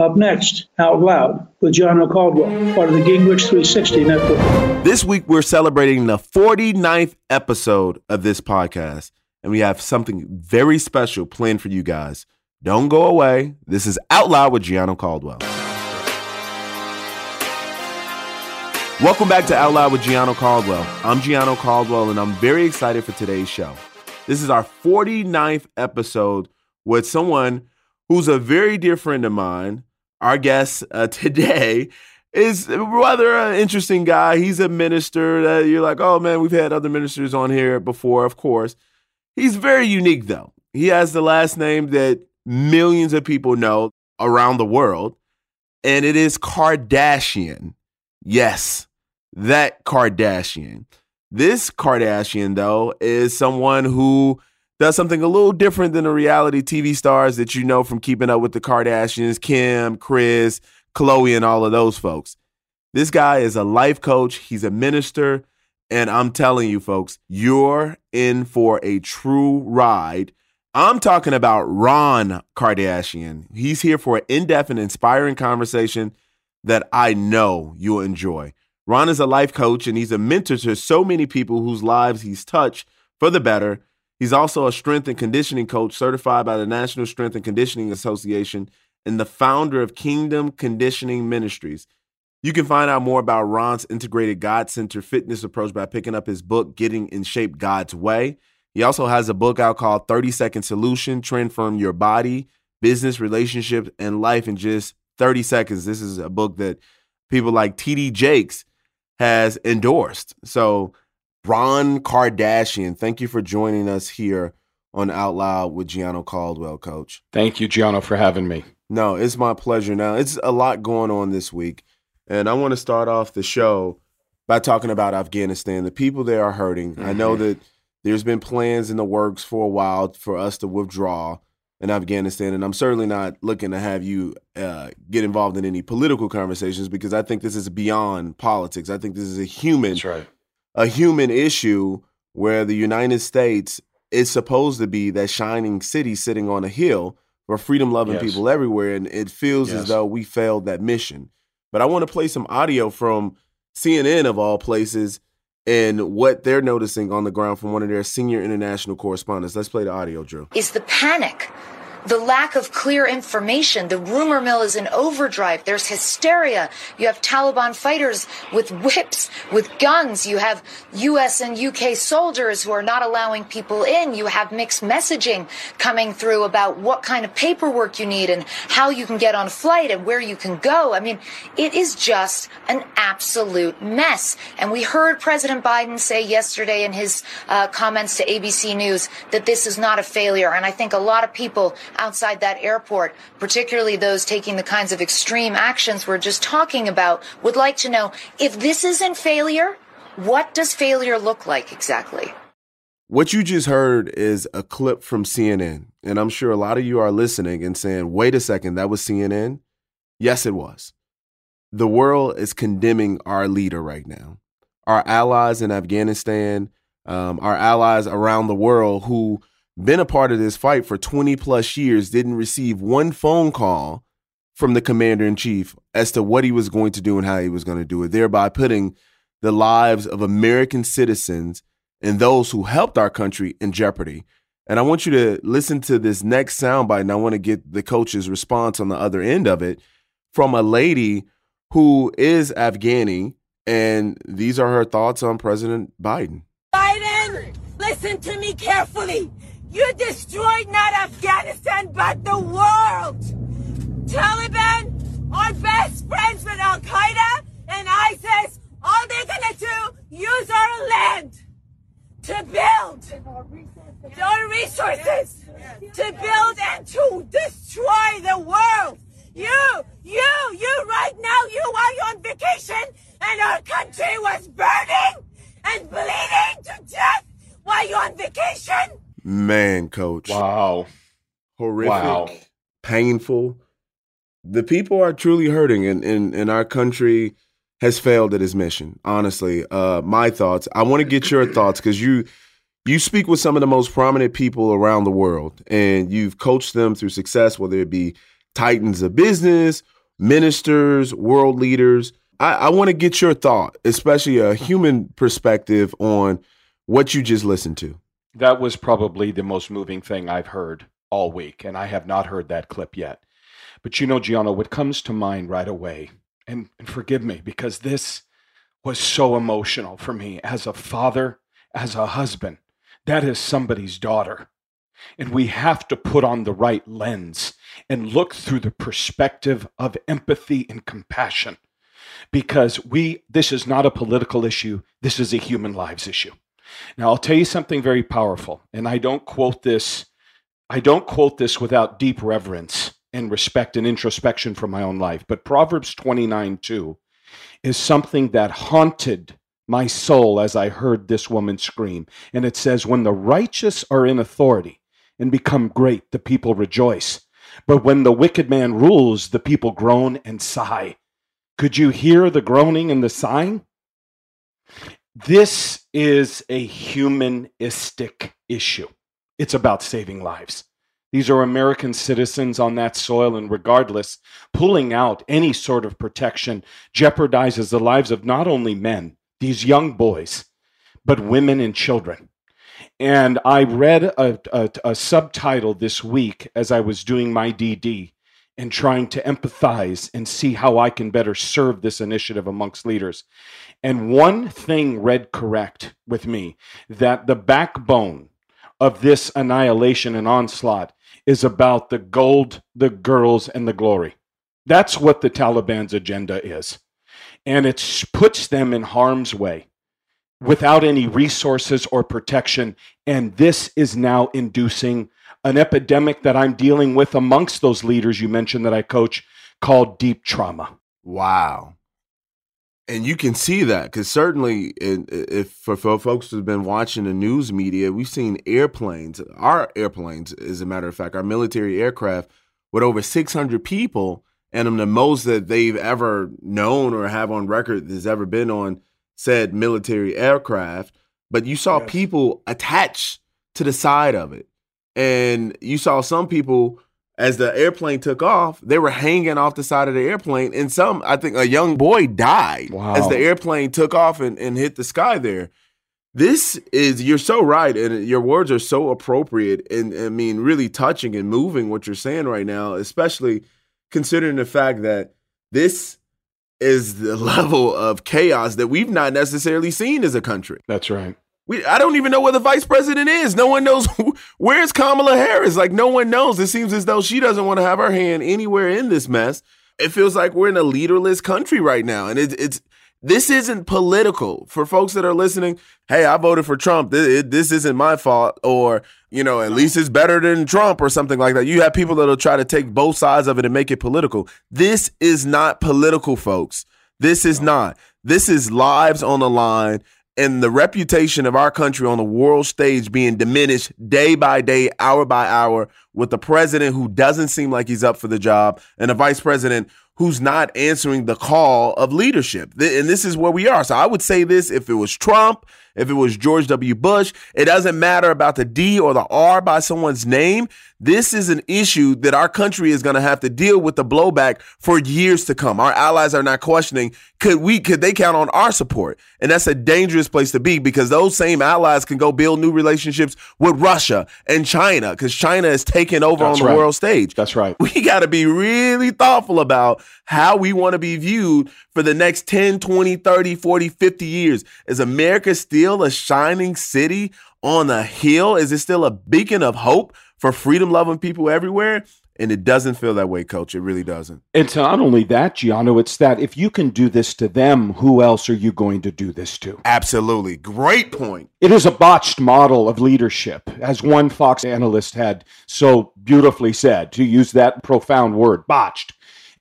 Up next, Out Loud with Gianno Caldwell, part of the Gingrich 360 Network. This week, we're celebrating the 49th episode of this podcast, and we have something very special planned for you guys. Don't go away. This is Out Loud with Gianno Caldwell. Welcome back to Out Loud with Gianno Caldwell. I'm Gianno Caldwell, and I'm very excited for today's show. This is our 49th episode with someone who's a very dear friend of mine our guest uh, today is rather an interesting guy. He's a minister that you're like, oh man, we've had other ministers on here before, of course. He's very unique though. He has the last name that millions of people know around the world, and it is Kardashian. Yes, that Kardashian. This Kardashian, though, is someone who does something a little different than the reality TV stars that you know from keeping up with the Kardashians, Kim, Kris, Khloe, and all of those folks. This guy is a life coach, he's a minister, and I'm telling you, folks, you're in for a true ride. I'm talking about Ron Kardashian. He's here for an in depth and inspiring conversation that I know you'll enjoy. Ron is a life coach and he's a mentor to so many people whose lives he's touched for the better He's also a strength and conditioning coach certified by the National Strength and Conditioning Association and the founder of Kingdom Conditioning Ministries. You can find out more about Ron's integrated God centered fitness approach by picking up his book, Getting in Shape God's Way. He also has a book out called 30 Second Solution Transform Your Body, Business, Relationships, and Life in Just 30 Seconds. This is a book that people like TD Jakes has endorsed. So Ron Kardashian, thank you for joining us here on Out Loud with Gianno Caldwell, coach. Thank you, Gianno, for having me. No, it's my pleasure. Now, it's a lot going on this week. And I want to start off the show by talking about Afghanistan. The people there are hurting. Mm-hmm. I know mm-hmm. that there's been plans in the works for a while for us to withdraw in Afghanistan. And I'm certainly not looking to have you uh, get involved in any political conversations because I think this is beyond politics. I think this is a human right a human issue where the United States is supposed to be that shining city sitting on a hill for freedom loving yes. people everywhere. And it feels yes. as though we failed that mission. But I want to play some audio from CNN, of all places, and what they're noticing on the ground from one of their senior international correspondents. Let's play the audio, Drew. Is the panic the lack of clear information. The rumor mill is in overdrive. There's hysteria. You have Taliban fighters with whips, with guns. You have US and UK soldiers who are not allowing people in. You have mixed messaging coming through about what kind of paperwork you need and how you can get on a flight and where you can go. I mean, it is just an absolute mess. And we heard President Biden say yesterday in his uh, comments to ABC News that this is not a failure. And I think a lot of people outside that airport, particularly those taking the kinds of extreme actions we're just talking about, would like to know if this isn't failure, what does failure look like exactly? What you just heard is a clip from CNN. And I'm sure a lot of you are listening and saying, wait a second, that was CNN? Yes, it was. The world is condemning our leader right now. Our allies in Afghanistan, um, our allies around the world who been a part of this fight for 20 plus years didn't receive one phone call from the commander in chief as to what he was going to do and how he was going to do it, thereby putting the lives of American citizens and those who helped our country in jeopardy. And I want you to listen to this next soundbite, and I want to get the coach's response on the other end of it from a lady who is Afghani, and these are her thoughts on President Biden. Biden, listen to me carefully. You destroyed not Afghanistan, but the world. Taliban are best friends with Al Qaeda and ISIS. All they're gonna do, use our land to build our resources to build and to destroy the world. You, you, you right now, you are on vacation and our country was burning and bleeding to death while you're on vacation. Man, coach. Wow. Horrific. Wow. Painful. The people are truly hurting and, and, and our country has failed at his mission. Honestly, uh, my thoughts. I want to get your thoughts because you you speak with some of the most prominent people around the world, and you've coached them through success, whether it be titans of business, ministers, world leaders. I, I want to get your thought, especially a human perspective, on what you just listened to. That was probably the most moving thing I've heard all week, and I have not heard that clip yet. But you know, Gianno, what comes to mind right away and, and forgive me because this was so emotional for me as a father, as a husband. That is somebody's daughter. And we have to put on the right lens and look through the perspective of empathy and compassion because we this is not a political issue this is a human lives issue now i'll tell you something very powerful and i don't quote this i don't quote this without deep reverence and respect and introspection for my own life. But Proverbs 29 2 is something that haunted my soul as I heard this woman scream. And it says, When the righteous are in authority and become great, the people rejoice. But when the wicked man rules, the people groan and sigh. Could you hear the groaning and the sighing? This is a humanistic issue. It's about saving lives. These are American citizens on that soil, and regardless, pulling out any sort of protection jeopardizes the lives of not only men, these young boys, but women and children. And I read a, a, a, subtitle this week as I was doing my DD and trying to empathize and see how I can better serve this initiative amongst leaders. And one thing read correct with me that the backbone of this annihilation and onslaught is about the gold, the girls, and the glory. That's what the Taliban's agenda is. And it puts them in harm's way without any resources or protection. And this is now inducing an epidemic that I'm dealing with amongst those leaders you mentioned that I coach called deep trauma. Wow and you can see that because certainly, uh, if for, for folks who've been watching the news media, we've seen airplanes, our airplanes, as a matter of fact, our military aircraft with over 600 people and them, the most that they've ever known or have on record that's ever been on said military aircraft. But you saw yes. people attached to the side of it, and you saw some people as the airplane took off, they were hanging off the side of the airplane. And some, I think a young boy died wow. as the airplane took off and, and hit the sky there. This is, you're so right. And your words are so appropriate and, I mean, really touching and moving what you're saying right now, especially considering the fact that this is the level of chaos that we've not necessarily seen as a country. That's right. We, I don't even know where the vice president is. No one knows who, where's Kamala Harris. Like no one knows. It seems as though she doesn't want to have her hand anywhere in this mess. It feels like we're in a leaderless country right now, and it, it's this isn't political for folks that are listening. Hey, I voted for Trump. This, this isn't my fault, or you know, at least it's better than Trump, or something like that. You have people that'll try to take both sides of it and make it political. This is not political, folks. This is not. This is lives on the line and the reputation of our country on the world stage being diminished day by day, hour by hour, with a president who doesn't seem like he's up for the job and a vice president who's not answering the call of leadership. And this is where we are. So I would say this if it was Trump, if it was George W. Bush, it doesn't matter about the D or the R by someone's name. This is an issue that our country is going to have to deal with the blowback for years to come. Our allies are not questioning could we could they count on our support? And that's a dangerous place to be because those same allies can go build new relationships with Russia and China because China is taking over That's on the right. world stage. That's right. We got to be really thoughtful about how we want to be viewed for the next 10, 20, 30, 40, 50 years. Is America still a shining city on a hill? Is it still a beacon of hope for freedom loving people everywhere? And it doesn't feel that way, coach. It really doesn't. It's not only that, Gianno, it's that if you can do this to them, who else are you going to do this to? Absolutely. Great point. It is a botched model of leadership, as one Fox analyst had so beautifully said, to use that profound word, botched.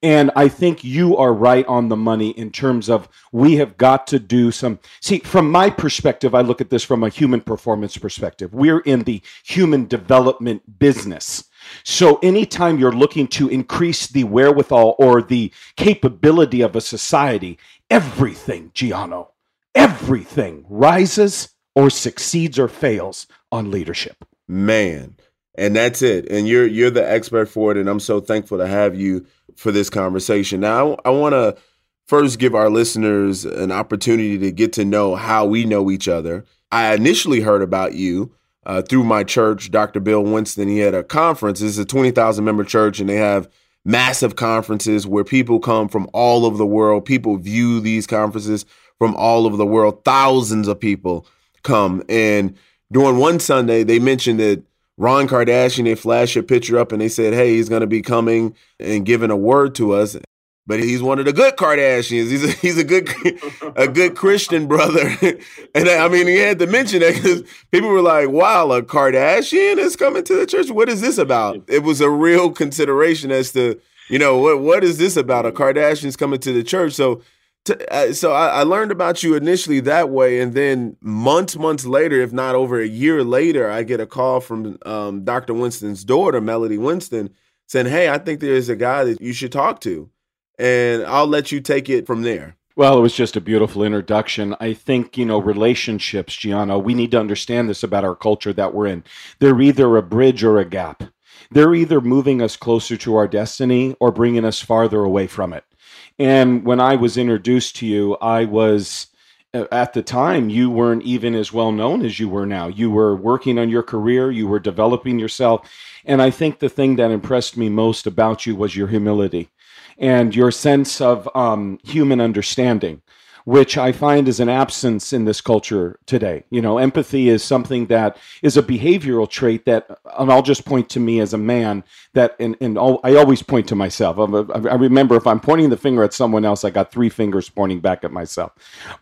And I think you are right on the money in terms of we have got to do some. See, from my perspective, I look at this from a human performance perspective. We're in the human development business. So anytime you're looking to increase the wherewithal or the capability of a society, everything, Gianno, everything rises or succeeds or fails on leadership. Man. And that's it. And you're you're the expert for it. And I'm so thankful to have you for this conversation. Now I, I want to first give our listeners an opportunity to get to know how we know each other. I initially heard about you uh, through my church, Dr. Bill Winston. He had a conference. This is a 20,000 member church, and they have massive conferences where people come from all over the world. People view these conferences from all over the world. Thousands of people come. And during one Sunday, they mentioned that Ron Kardashian, they flashed a picture up and they said, hey, he's going to be coming and giving a word to us. But he's one of the good Kardashians. He's a, he's a good a good Christian brother, and I mean he had to mention that because people were like, "Wow, a Kardashian is coming to the church. What is this about?" It was a real consideration as to you know what what is this about? A Kardashian's coming to the church. So to, uh, so I, I learned about you initially that way, and then months, months later, if not over a year later, I get a call from um, Dr. Winston's daughter, Melody Winston, saying, "Hey, I think there's a guy that you should talk to," and I'll let you take it from there. Well, it was just a beautiful introduction. I think, you know, relationships, Gianno, we need to understand this about our culture that we're in. They're either a bridge or a gap. They're either moving us closer to our destiny or bringing us farther away from it. And when I was introduced to you, I was uh, at the time you weren't even as well known as you were now. You were working on your career, you were developing yourself. And I think the thing that impressed me most about you was your humility and your sense of um, human understanding, which I find is an absence in this culture today. You know, empathy is something that is a behavioral trait that, and I'll just point to me as a man that, and, and all, I always point to myself. I'm a, I remember if I'm pointing the finger at someone else, I got three fingers pointing back at myself.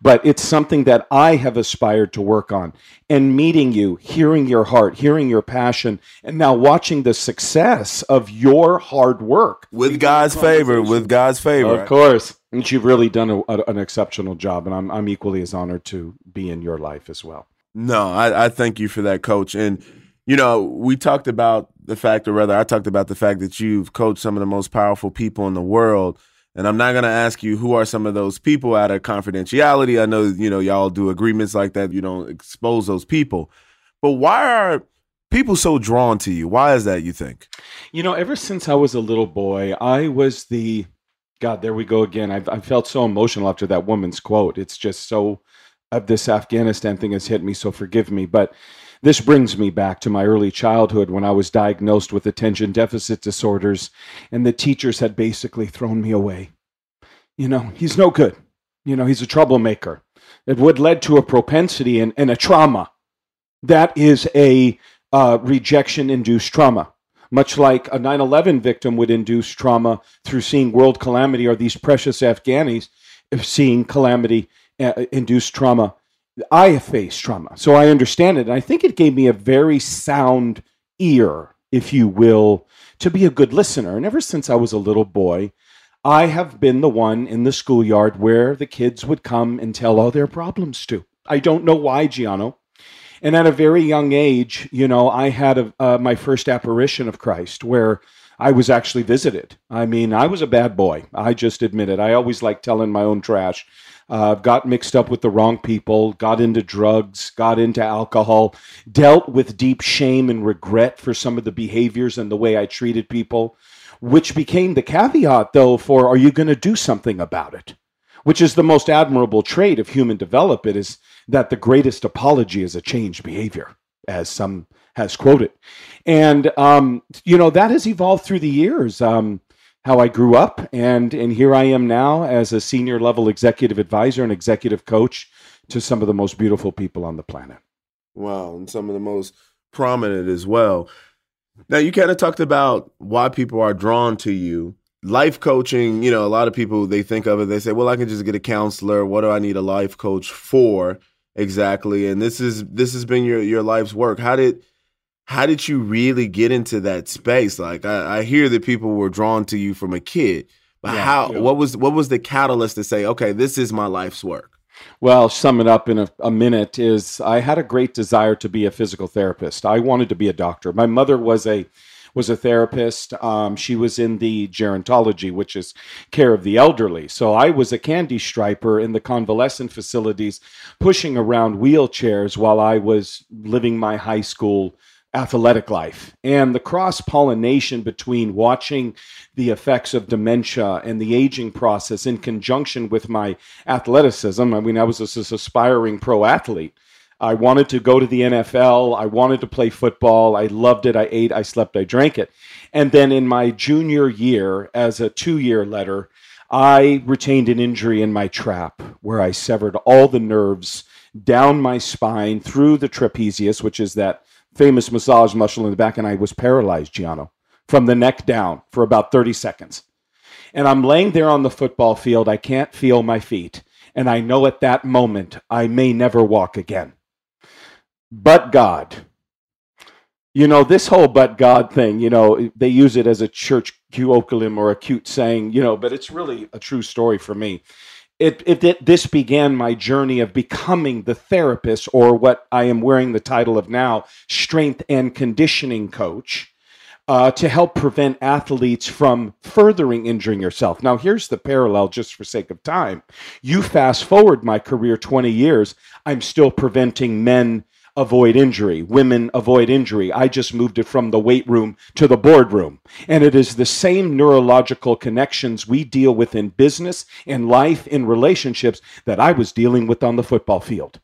But it's something that I have aspired to work on. And meeting you, hearing your heart, hearing your passion, and now watching the success of your hard work with God's favor, with God's favor, of course. And you've really done a, a, an exceptional job, and I'm I'm equally as honored to be in your life as well. No, I, I thank you for that, Coach. And you know, we talked about the fact, or rather, I talked about the fact that you've coached some of the most powerful people in the world. And I'm not going to ask you who are some of those people out of confidentiality. I know, you know, y'all do agreements like that. You don't expose those people. But why are people so drawn to you? Why is that, you think? You know, ever since I was a little boy, I was the God, there we go again. I, I felt so emotional after that woman's quote. It's just so, uh, this Afghanistan thing has hit me, so forgive me. But this brings me back to my early childhood when I was diagnosed with attention deficit disorders, and the teachers had basically thrown me away. You know, he's no good. You know, he's a troublemaker. It would led to a propensity and, and a trauma. That is a uh, rejection induced trauma. Much like a 9 11 victim would induce trauma through seeing world calamity, or these precious Afghanis seeing calamity uh, induced trauma. I have faced trauma, so I understand it. And I think it gave me a very sound ear, if you will, to be a good listener. And ever since I was a little boy, I have been the one in the schoolyard where the kids would come and tell all their problems to. I don't know why, Gianno. And at a very young age, you know, I had a, uh, my first apparition of Christ where I was actually visited. I mean, I was a bad boy. I just admit it. I always like telling my own trash. Uh, got mixed up with the wrong people, got into drugs, got into alcohol, dealt with deep shame and regret for some of the behaviors and the way I treated people, which became the caveat, though, for are you going to do something about it? Which is the most admirable trait of human development is that the greatest apology is a changed behavior, as some has quoted. And, um, you know, that has evolved through the years. Um, how I grew up, and and here I am now as a senior level executive advisor and executive coach to some of the most beautiful people on the planet. Wow, and some of the most prominent as well. Now you kind of talked about why people are drawn to you. Life coaching, you know, a lot of people they think of it, they say, "Well, I can just get a counselor. What do I need a life coach for?" Exactly. And this is this has been your your life's work. How did how did you really get into that space? Like I, I hear that people were drawn to you from a kid, but yeah, how? Yeah. What was what was the catalyst to say, okay, this is my life's work? Well, sum it up in a, a, minute is I had a great desire to be a physical therapist. I wanted to be a doctor. My mother was a was a therapist. Um, she was in the gerontology, which is care of the elderly. So I was a candy striper in the convalescent facilities, pushing around wheelchairs while I was living my high school athletic life and the cross pollination between watching the effects of dementia and the aging process in conjunction with my athleticism. I mean, I was this aspiring pro athlete. I wanted to go to the NFL. I wanted to play football. I loved it. I ate, I slept, I drank it. And then in my junior year, as a two year letter, I retained an injury in my trap where I severed all the nerves down my spine through the trapezius, which is that famous massage muscle in the back, and I was paralyzed, Gianno, from the neck down for about 30 seconds. And I'm laying there on the football field. I can't feel my feet. And I know at that moment I may never walk again. But God. You know, this whole but God thing, you know, they use it as a church colloquium or a cute saying, you know, but it's really a true story for me it, it, it, this began my journey of becoming the therapist, or what I am wearing the title of now, strength and conditioning coach, uh, to help prevent athletes from furthering injuring yourself. Now, here's the parallel, just for sake of time. You fast forward my career 20 years, I'm still preventing men avoid injury. Women avoid injury. I just moved it from the weight room to the boardroom. And it is the same neurological connections we deal with in business, in life, in relationships that I was dealing with on the football field.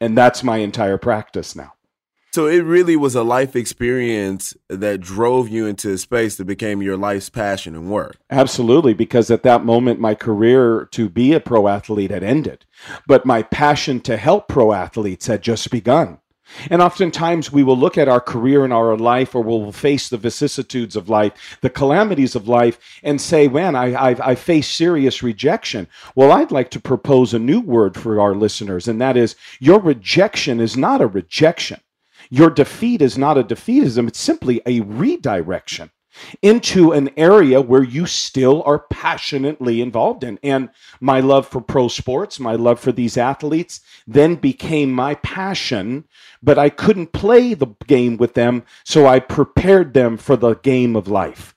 And that's my entire practice now. So it really was a life experience that drove you into a space that became your life's passion and work. Absolutely, because at that moment, my career to be a pro athlete had ended, but my passion to help pro athletes had just begun. And oftentimes we will look at our career and our life, or we'll face the vicissitudes of life, the calamities of life, and say, man, I, I've, I face serious rejection. Well, I'd like to propose a new word for our listeners, and that is your rejection is not a rejection. Your defeat is not a defeatism, it's simply a redirection into an area where you still are passionately involved in. And my love for pro sports, my love for these athletes, then became my passion, but I couldn't play the game with them, so I prepared them for the game of life.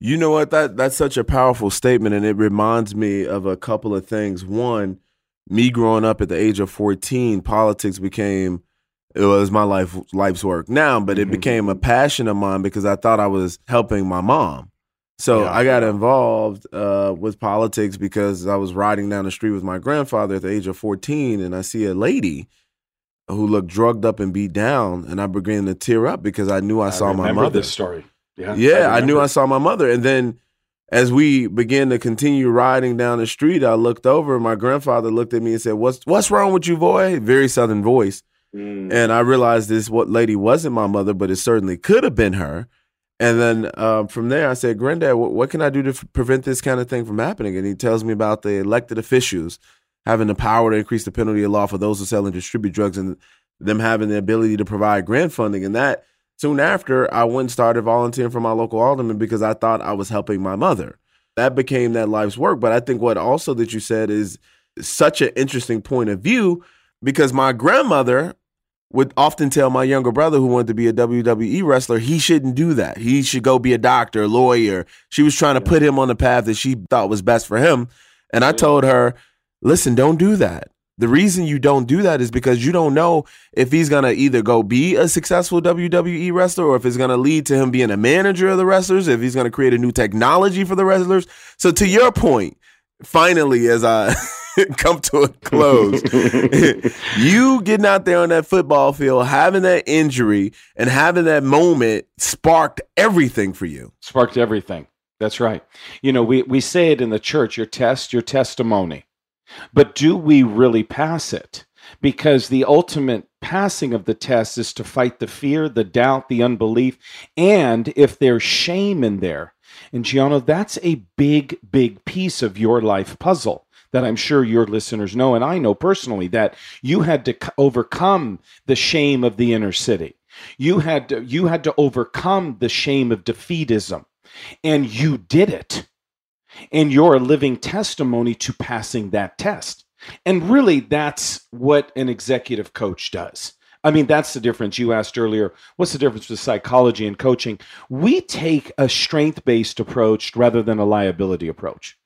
You know what? That that's such a powerful statement, and it reminds me of a couple of things. One, me growing up at the age of 14, politics became it was my life life's work now, but it mm-hmm. became a passion of mine because I thought I was helping my mom. So yeah, I got involved uh, with politics because I was riding down the street with my grandfather at the age of 14, and I see a lady who looked drugged up and beat down, and I began to tear up because I knew I, I saw my mother. This story, yeah, yeah, I, I, knew I saw my mother, and then as we began to continue riding down the street, I looked over, and my grandfather looked at me and said, "What's what's wrong with you, boy?" Very southern voice. Mm. And I realized this what lady wasn't my mother, but it certainly could have been her. And then um, from there, I said, Granddad, what, what, can I do to f- prevent this kind of thing from happening? And he tells me about the elected officials having the power to increase the penalty of law for those who sell and distribute drugs and them having the ability to provide grant funding. And that soon after, I went and started volunteering for my local alderman because I thought I was helping my mother. That became that life's work. But I think what also that you said is such an interesting point of view because my grandmother would often tell my younger brother who wanted to be a WWE wrestler he shouldn't do that. He should go be a doctor, a lawyer. She was trying to put him on the path that she thought was best for him. And I told her, listen, don't do that. The reason you don't do that is because you don't know if he's going to either go be a successful WWE wrestler or if it's going to lead to him being a manager of the wrestlers, if he's going to create a new technology for the wrestlers. So, to your point, finally, as I come to a close, you getting out there on that football field, having that injury, and having that moment sparked everything for you. Sparked everything. That's right. You know, we, we say it in the church your test, your testimony. But do we really pass it? Because the ultimate passing of the test is to fight the fear, the doubt, the unbelief, and if there's shame in there. And Gianno, that's a big, big piece of your life puzzle that I'm sure your listeners know, and I know personally that you had to overcome the shame of the inner city. You had to, you had to overcome the shame of defeatism, and you did it. And you're a living testimony to passing that test. And really, that's what an executive coach does. I mean, that's the difference. You asked earlier, what's the difference with psychology and coaching? We take a strength based approach rather than a liability approach.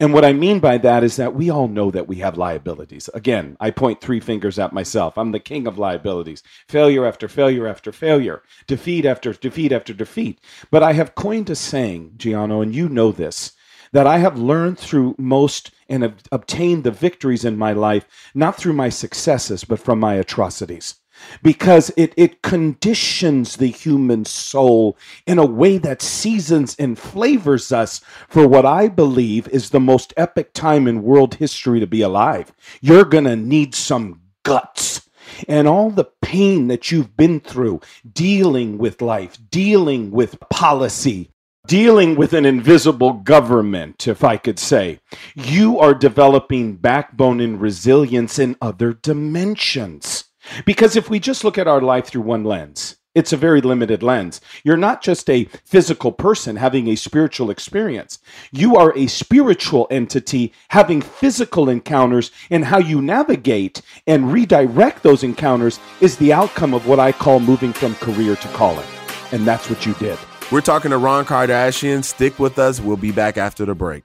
And what I mean by that is that we all know that we have liabilities. Again, I point three fingers at myself. I'm the king of liabilities. Failure after failure after failure, defeat after defeat after defeat. But I have coined a saying, Gianno, and you know this, that I have learned through most and have obtained the victories in my life, not through my successes, but from my atrocities because it, it conditions the human soul in a way that seasons and flavors us for what I believe is the most epic time in world history to be alive. You're going to need some guts. And all the pain that you've been through dealing with life, dealing with policy, dealing with an invisible government, if I could say, you are developing backbone and resilience in other dimensions. Because if we just look at our life through one lens, it's a very limited lens. You're not just a physical person having a spiritual experience. You are a spiritual entity having physical encounters, and how you navigate and redirect those encounters is the outcome of what I call moving from career to calling. And that's what you did. We're talking to Ron Kardashian. Stick with us. We'll be back after the break.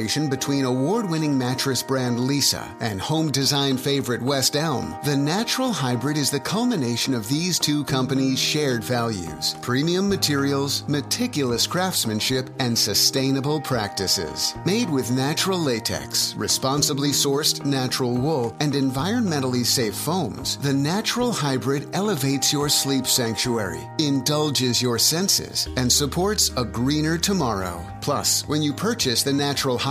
between award winning mattress brand Leesa and home design favorite West Elm, the Natural Hybrid is the culmination of these two companies' shared values premium materials, meticulous craftsmanship, and sustainable practices. Made with natural latex, responsibly sourced sourced natural wool and environmentally safe foams, the natural hybrid elevates your sleep sanctuary, indulges your senses, and supports a greener tomorrow. Plus, when you purchase the natural hybrid,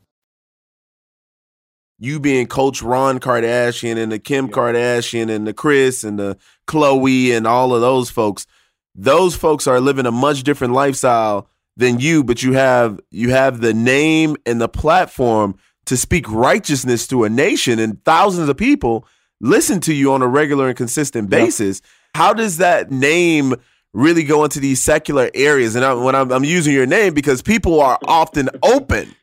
You being Coach Ron Kardashian and the Kim Kardashian and the Kris and the Khloe and all of those folks, those folks are living a much different lifestyle than you, but you have you have the name and the platform to speak righteousness to a nation and thousands of people listen to you on a regular and consistent basis. Yep. How does that name really go into these secular areas? And I, when I'm, I'm, using your name because people are often open.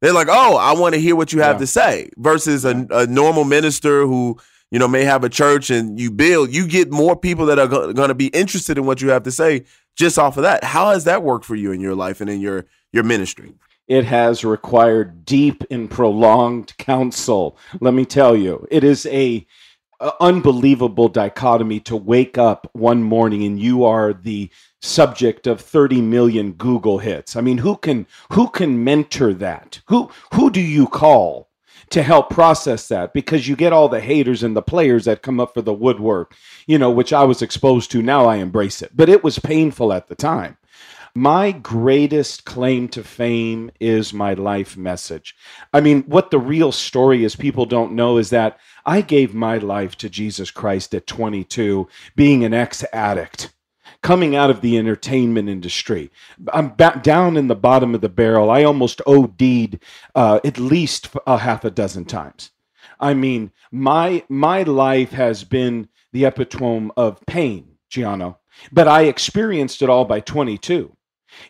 They're like, "Oh, I want to hear what you have yeah. to say," versus a, a, normal minister who you know may have a church and you build. You get more people that are go- going to be interested in what you have to say just off of that. How has that worked for you in your life and in your your ministry? It has required deep and prolonged counsel. Let me tell you, it is a, a unbelievable dichotomy to wake up one morning and you are the subject of 30 million Google hits. I mean, who can who can mentor that? Who who do you call to help process that? Because you get all the haters and the players that come up for the woodwork, you know, which I was exposed to. Now I embrace it. But it was painful at the time. My greatest claim to fame is my life message. I mean, what the real story is, people don't know, is that I gave my life to Jesus Christ at 22, being an ex addict coming out of the entertainment industry. I'm down in the bottom of the barrel. I almost OD'd uh, at least a half a dozen times. I mean, my my life has been the epitome of pain, Gianno, but I experienced it all by 22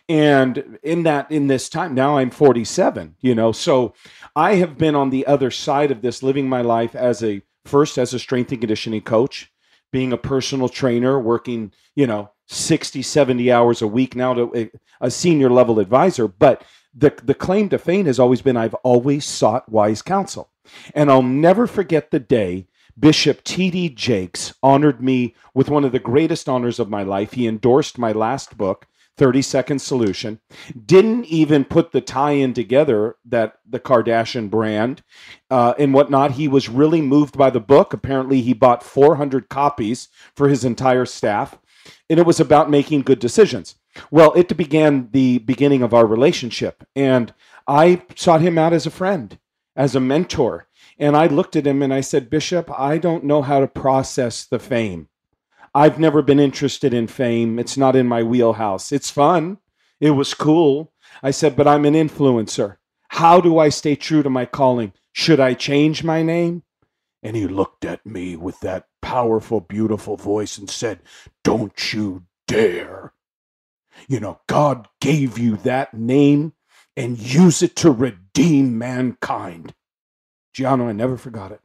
and in that in this time now i'm 47 you know so i have been on the other side of this living my life as a first as a strength and conditioning coach being a personal trainer working you know 60 70 hours a week now to a, senior level advisor but the the claim to fame has always been i've always sought wise counsel and i'll never forget the day Bishop T.D. Jakes honored me with one of the greatest honors of my life. He endorsed my last book, 30 second solution. Didn't even put the tie in together that the Kardashian brand uh, and whatnot. He was really moved by the book. Apparently, he bought 400 copies for his entire staff, and it was about making good decisions. Well, it began the beginning of our relationship, and I sought him out as a friend, as a mentor. And I looked at him and I said, Bishop, I don't know how to process the fame. I've never been interested in fame. It's not in my wheelhouse. It's fun. It was cool. I said, but I'm an influencer. How do I stay true to my calling? Should I change my name? And he looked at me with that powerful, beautiful voice and said, Don't you dare. You know, God gave you that name and use it to redeem mankind. Gianno, I never forgot it.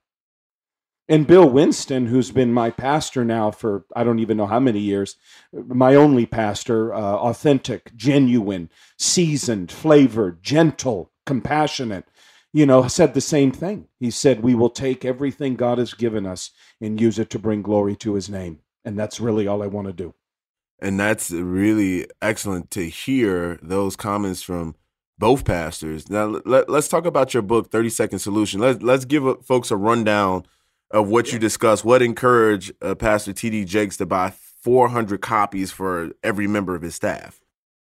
And Bill Winston, who's been my pastor now for I don't even know how many years, my only pastor, uh, authentic, genuine, seasoned, flavored, gentle, compassionate, you know, said the same thing. He said, We will take everything God has given us and use it to bring glory to his name. And that's really all I want to do. And that's really excellent to hear those comments from both pastors. Now, let, us talk about your book, 30 Second Solution. Let, let's give folks a rundown of what yeah. you discussed, what encouraged uh, Pastor T.D. Jakes to buy 400 copies for every member of his staff?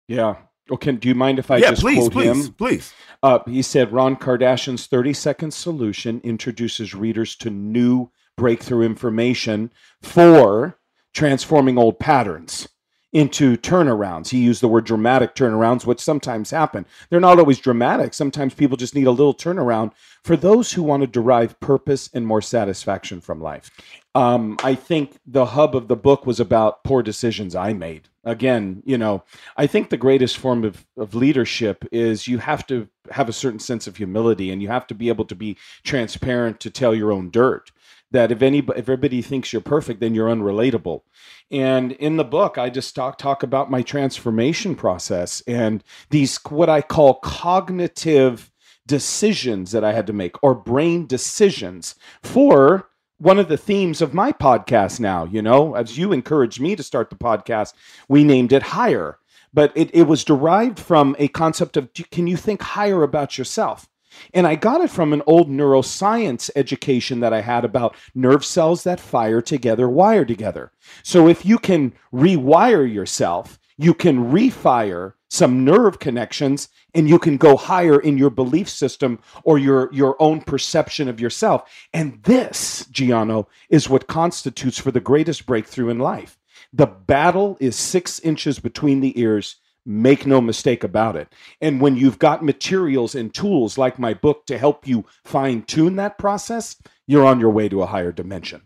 Yeah. Okay. Do you mind if I yeah, just please, quote please, him? Please. Uh, he said Ron Kardashian's 30 second solution introduces readers to new breakthrough information for transforming old patterns into turnarounds. He used the word dramatic turnarounds, which sometimes happen. They're not always dramatic. Sometimes people just need a little turnaround for those who want to derive purpose and more satisfaction from life. Um, I think the hub of the book was about poor decisions I made. Again, you know, I think the greatest form of, of leadership is you have to have a certain sense of humility and you have to be able to be transparent to tell your own dirt that if any if everybody thinks you're perfect, then you're unrelatable. And in the book, I just talk talk about my transformation process and these what I call cognitive decisions that I had to make or brain decisions for one of the themes of my podcast now, you know, as you encouraged me to start the podcast, we named it Higher. But it, it was derived from a concept of can you think higher about yourself? And I got it from an old neuroscience education that I had about nerve cells that fire together, wire together. So if you can rewire yourself, you can refire some nerve connections and you can go higher in your belief system or your, your own perception of yourself. And this, Gianno, is what constitutes for the greatest breakthrough in life. The battle is six inches between the ears. Make no mistake about it. And when you've got materials and tools like my book to help you fine tune that process, you're on your way to a higher dimension.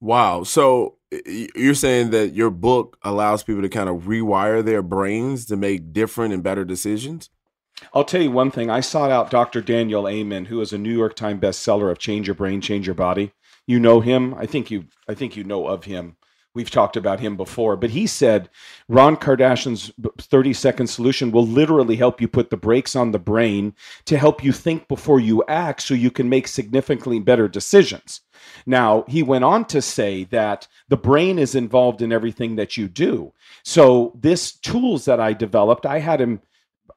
Wow. So you're saying that your book allows people to kind of rewire their brains to make different and better decisions? I'll tell you one thing. I sought out Dr. Daniel Amen, who is a New York Times bestseller of Change Your Brain, Change Your Body. You know him. I think you I think you know of him. We've talked about him before, but he said Ron Kardashian's 30 second solution will literally help you put the brakes on the brain to help you think before you act so you can make significantly better decisions. Now, he went on to say that the brain is involved in everything that you do. So, this tools that I developed, I had him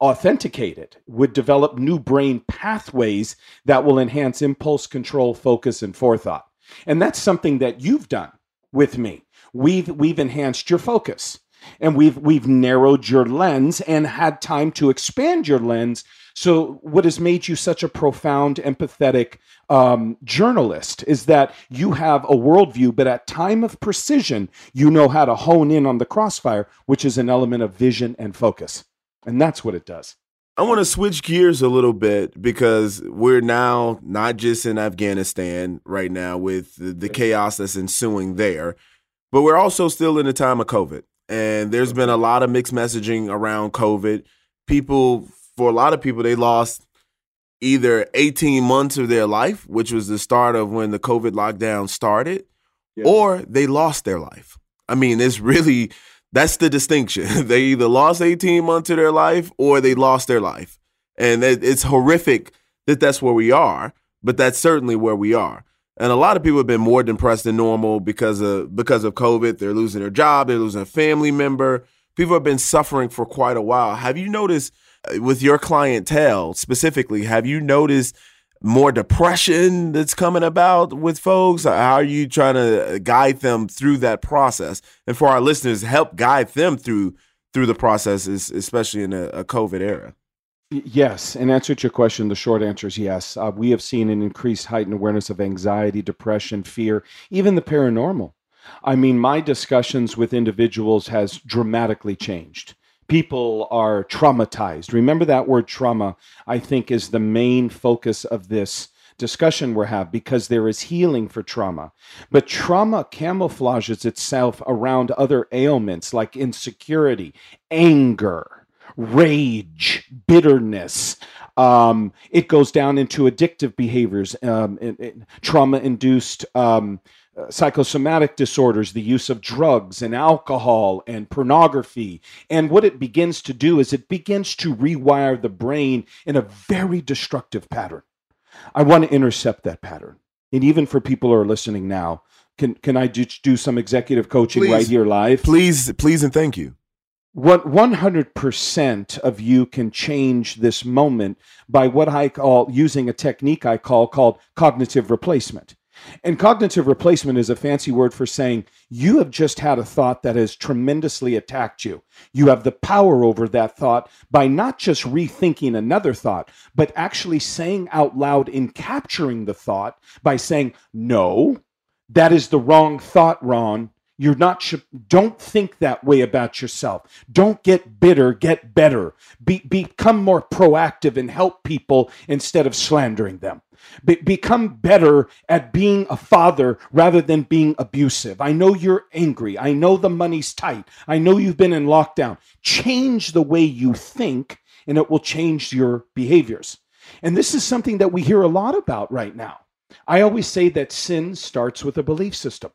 authenticated would develop new brain pathways that will enhance impulse control, focus, and forethought. And that's something that you've done with me. We've we've enhanced your focus and we've we've narrowed your lens and had time to expand your lens. So what has made you such a profound, empathetic um, journalist is that you have a worldview, but at time of precision, you know how to hone in on the crossfire, which is an element of vision and focus. And that's what it does. I want to switch gears a little bit because we're now not just in Afghanistan right now with the, the chaos that's ensuing there, but we're also still in the time of COVID. And there's been a lot of mixed messaging around COVID. People, for a lot of people, they lost either 18 months of their life, which was the start of when the COVID lockdown started, yeah. or they lost their life. I mean, it's really that's the distinction. they either lost 18 months of their life or they lost their life. And it's horrific that that's where we are, but that's certainly where we are. And a lot of people have been more depressed than normal because of because of COVID. They're losing their job, they're losing a family member. People have been suffering for quite a while. Have you noticed uh, with your clientele specifically, have you noticed more depression that's coming about with folks? How are you trying to guide them through that process? And for our listeners, help guide them through through the process, especially in a, a COVID era. Yes, in answer to your question, the short answer is yes. Uh, we have seen an increased heightened awareness of anxiety, depression, fear, even the paranormal. I mean, my discussions with individuals has dramatically changed people are traumatized. Remember that word trauma, I think, is the main focus of this discussion we're having because there is healing for trauma. But trauma camouflages itself around other ailments like insecurity, anger, rage, bitterness. Um, it goes down into addictive behaviors, um, trauma induced um, psychosomatic disorders, the use of drugs and alcohol and pornography. And what it begins to do is it begins to rewire the brain in a very destructive pattern. I want to intercept that pattern. And even for people who are listening now, can can I just do some executive coaching please, right here live? Please, please, and thank you. What 100% of you can change this moment by what I call using a technique I call called cognitive replacement. And cognitive replacement is a fancy word for saying you have just had a thought that has tremendously attacked you. You have the power over that thought by not just rethinking another thought, but actually saying out loud in capturing the thought by saying, No, that is the wrong thought, Ron. You're not, don't think that way about yourself. Don't get bitter, get better. Be, become more proactive and help people instead of slandering them. Be- become better at being a father rather than being abusive. I know you're angry. I know the money's tight. I know you've been in lockdown. Change the way you think, and it will change your behaviors. And this is something that we hear a lot about right now. I always say that sin starts with a belief system.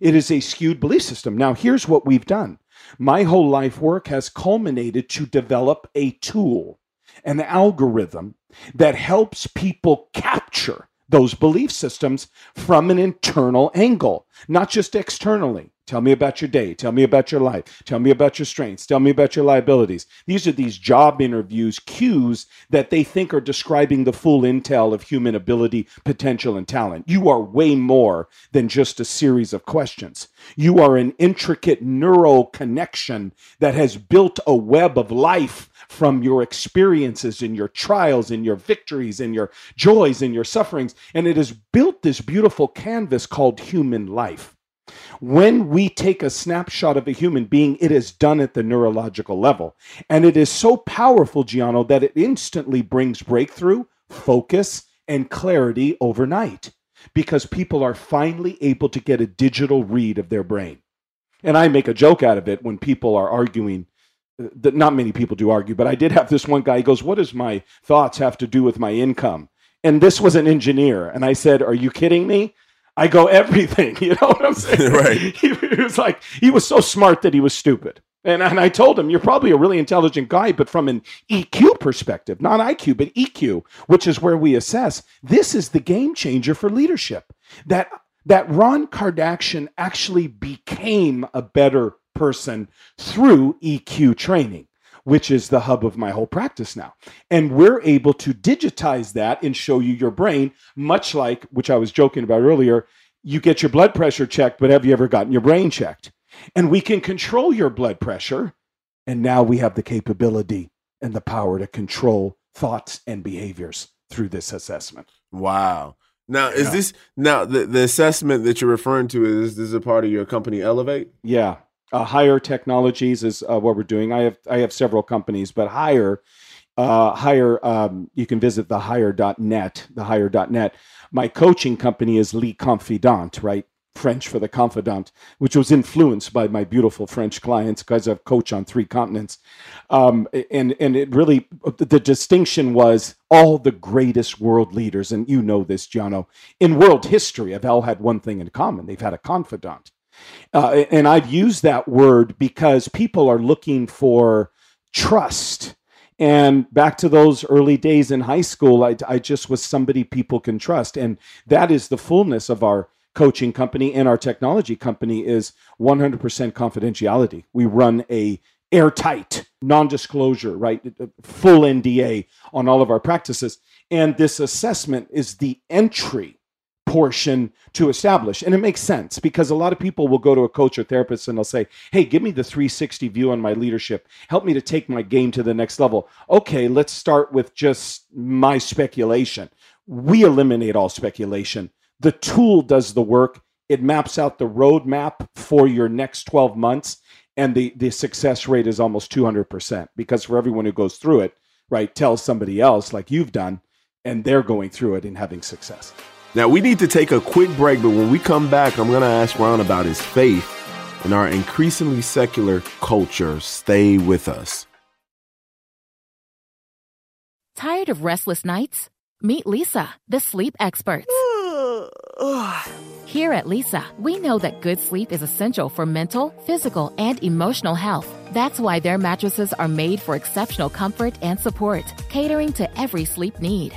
It is a skewed belief system. Now, here's what we've done my whole life work has culminated to develop a tool, an algorithm that helps people capture those belief systems from an internal angle, not just externally. Tell me about your day. Tell me about your life. Tell me about your strengths. Tell me about your liabilities. These are these job interviews cues that they think are describing the full intel of human ability, potential, and talent. You are way more than just a series of questions. You are an intricate neural connection that has built a web of life from your experiences and your trials and your victories and your joys and your sufferings. And it has built this beautiful canvas called human life. When we take a snapshot of a human being, it is done at the neurological level. And it is so powerful, Gianno, that it instantly brings breakthrough, focus, and clarity overnight because people are finally able to get a digital read of their brain. And I make a joke out of it when people are arguing uh, that not many people do argue, but I did have this one guy. He goes, What does my thoughts have to do with my income? And this was an engineer. And I said, Are you kidding me? I go, Everything. You know what I'm saying? right. He, he was like, he was so smart that he was stupid. And, and I told him, You're probably a really intelligent guy, but from an EQ perspective, not IQ, but EQ, which is where we assess, this is the game changer for leadership. That that Ron Kardashian actually became a better person through EQ training, which is the hub of my whole practice now. And we're able to digitize that and show you your brain, much like, which I was joking about earlier, you get your blood pressure checked, but have you ever gotten your brain checked? And we can control your blood pressure. And now we have the capability and the power to control thoughts and behaviors through this assessment. Wow. Now, is this now the, the assessment that you're referring to is this a part of your company Elevate? Yeah. Uh, higher technologies is uh, what we're doing. I have I have several companies, but higher, uh, higher. Um, you can visit the higher.net, the higher.net. My coaching company is Le Confidant, right? French for the confidant, which was influenced by my beautiful French clients because I've coached on three continents. Um, and, and it really, the distinction was all the greatest world leaders, and you know this, Gianno, in world history have all had one thing in common they've had a confidant. Uh, and I've used that word because people are looking for trust. And back to those early days in high school, I, I just was somebody people can trust. And that is the fullness of our coaching company and our technology company is 100% confidentiality. We run a airtight non-disclosure, right? Full NDA on all of our practices. And this assessment is the entry portion to establish. And it makes sense because a lot of people will go to a coach or therapist and they'll say, Hey, give me the 360 view on my leadership. Help me to take my game to the next level. Okay, let's start with just my speculation. We eliminate all speculation. The tool does the work. It maps out the roadmap for your next 12 months. And the, the success rate is almost 200% because for everyone who goes through it, right, tells somebody else like you've done, and they're going through it and having success. Now, we need to take a quick break, but when we come back, I'm going to ask Ron about his faith and our increasingly secular culture. Stay with us. Tired of restless nights? Meet Leesa, the sleep experts. Here at Leesa, we know that good sleep is essential for mental, physical, and emotional health. That's why their mattresses are made for exceptional comfort and support, catering to every sleep need.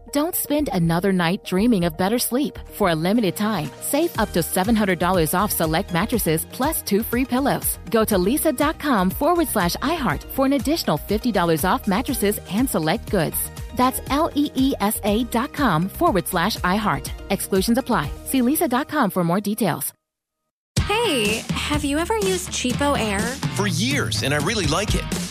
Don't spend another night dreaming of better sleep. For a limited time, save up to $700 off select mattresses plus two free pillows. Go to leesa.com forward slash iHeart for an additional $50 off mattresses and select goods. That's L E E S A dot com forward slash iHeart. Exclusions apply. See leesa.com for more details. Hey, have you ever used CheapOair? For years, and I really like it.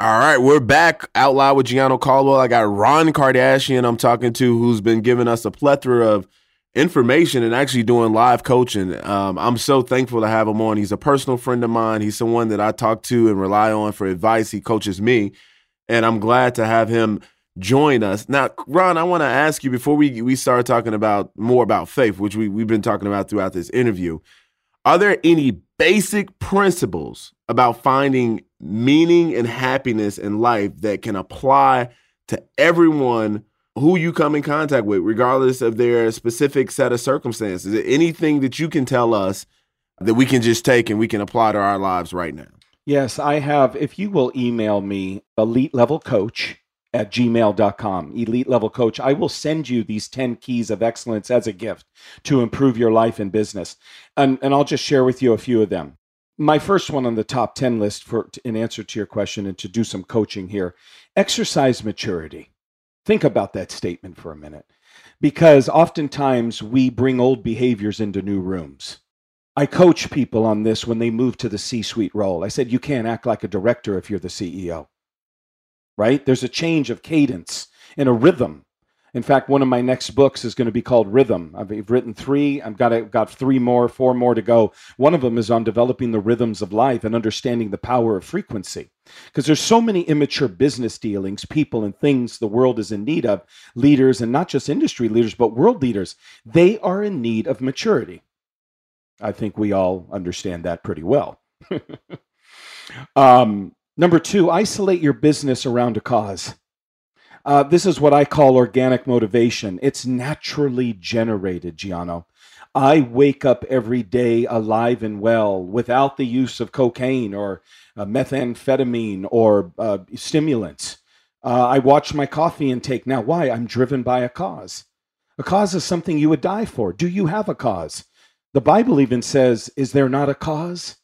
All right, we're back out loud with Gianno Caldwell. I got Ron Kardashian I'm talking to, who's been giving us a plethora of information and actually doing live coaching. Um, I'm so thankful to have him on. He's a personal friend of mine. He's someone that I talk to and rely on for advice. He coaches me, and I'm glad to have him join us. Now, Ron, I want to ask you before we we start talking about more about faith, which we, we've been talking about throughout this interview. Are there any basic principles about finding meaning and happiness in life that can apply to everyone who you come in contact with, regardless of their specific set of circumstances. Anything that you can tell us that we can just take and we can apply to our lives right now? Yes, I have. If you will email me, elite level coach at gmail.com, elite level coach, I will send you these 10 keys of excellence as a gift to improve your life and business. And, and I'll just share with you a few of them. My first one on the top 10 list for in answer to your question and to do some coaching here exercise maturity. Think about that statement for a minute. Because oftentimes we bring old behaviors into new rooms. I coach people on this when they move to the c-suite role. I said you can't act like a director if you're the ceo right? There's a change of cadence and a rhythm in fact, one of my next books is going to be called Rhythm. I've written three. I've got got three more, four more to go. One of them is on developing the rhythms of life and understanding the power of frequency. Because there's so many immature business dealings, people and things the world is in need of, leaders and not just industry leaders, but world leaders. They are in need of maturity. I think we all understand that pretty well. um, number two, isolate your business around a cause. Uh, this is what I call organic motivation. It's naturally generated, Gianno. I wake up every day alive and well without the use of cocaine or uh, methamphetamine or uh, stimulants. Uh, I watch my coffee intake. Now, why? I'm driven by a cause. A cause is something you would die for. Do you have a cause? The Bible even says, Is there not a cause?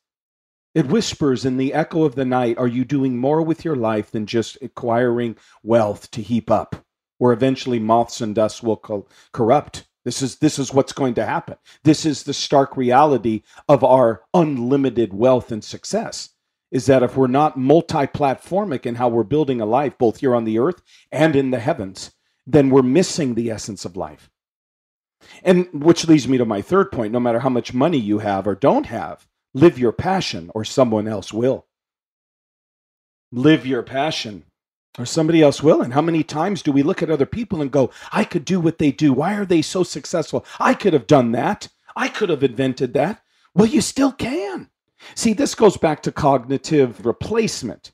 It whispers in the echo of the night Are you doing more with your life than just acquiring wealth to heap up, where eventually moths and dust will co- corrupt? This is, this is what's going to happen. This is the stark reality of our unlimited wealth and success. Is that if we're not multi platformic in how we're building a life, both here on the earth and in the heavens, then we're missing the essence of life. And which leads me to my third point no matter how much money you have or don't have, Live your passion, or someone else will. Live your passion, or somebody else will. And how many times do we look at other people and go, I could do what they do. Why are they so successful? I could have done that. I could have invented that. Well, you still can. See, this goes back to cognitive replacement.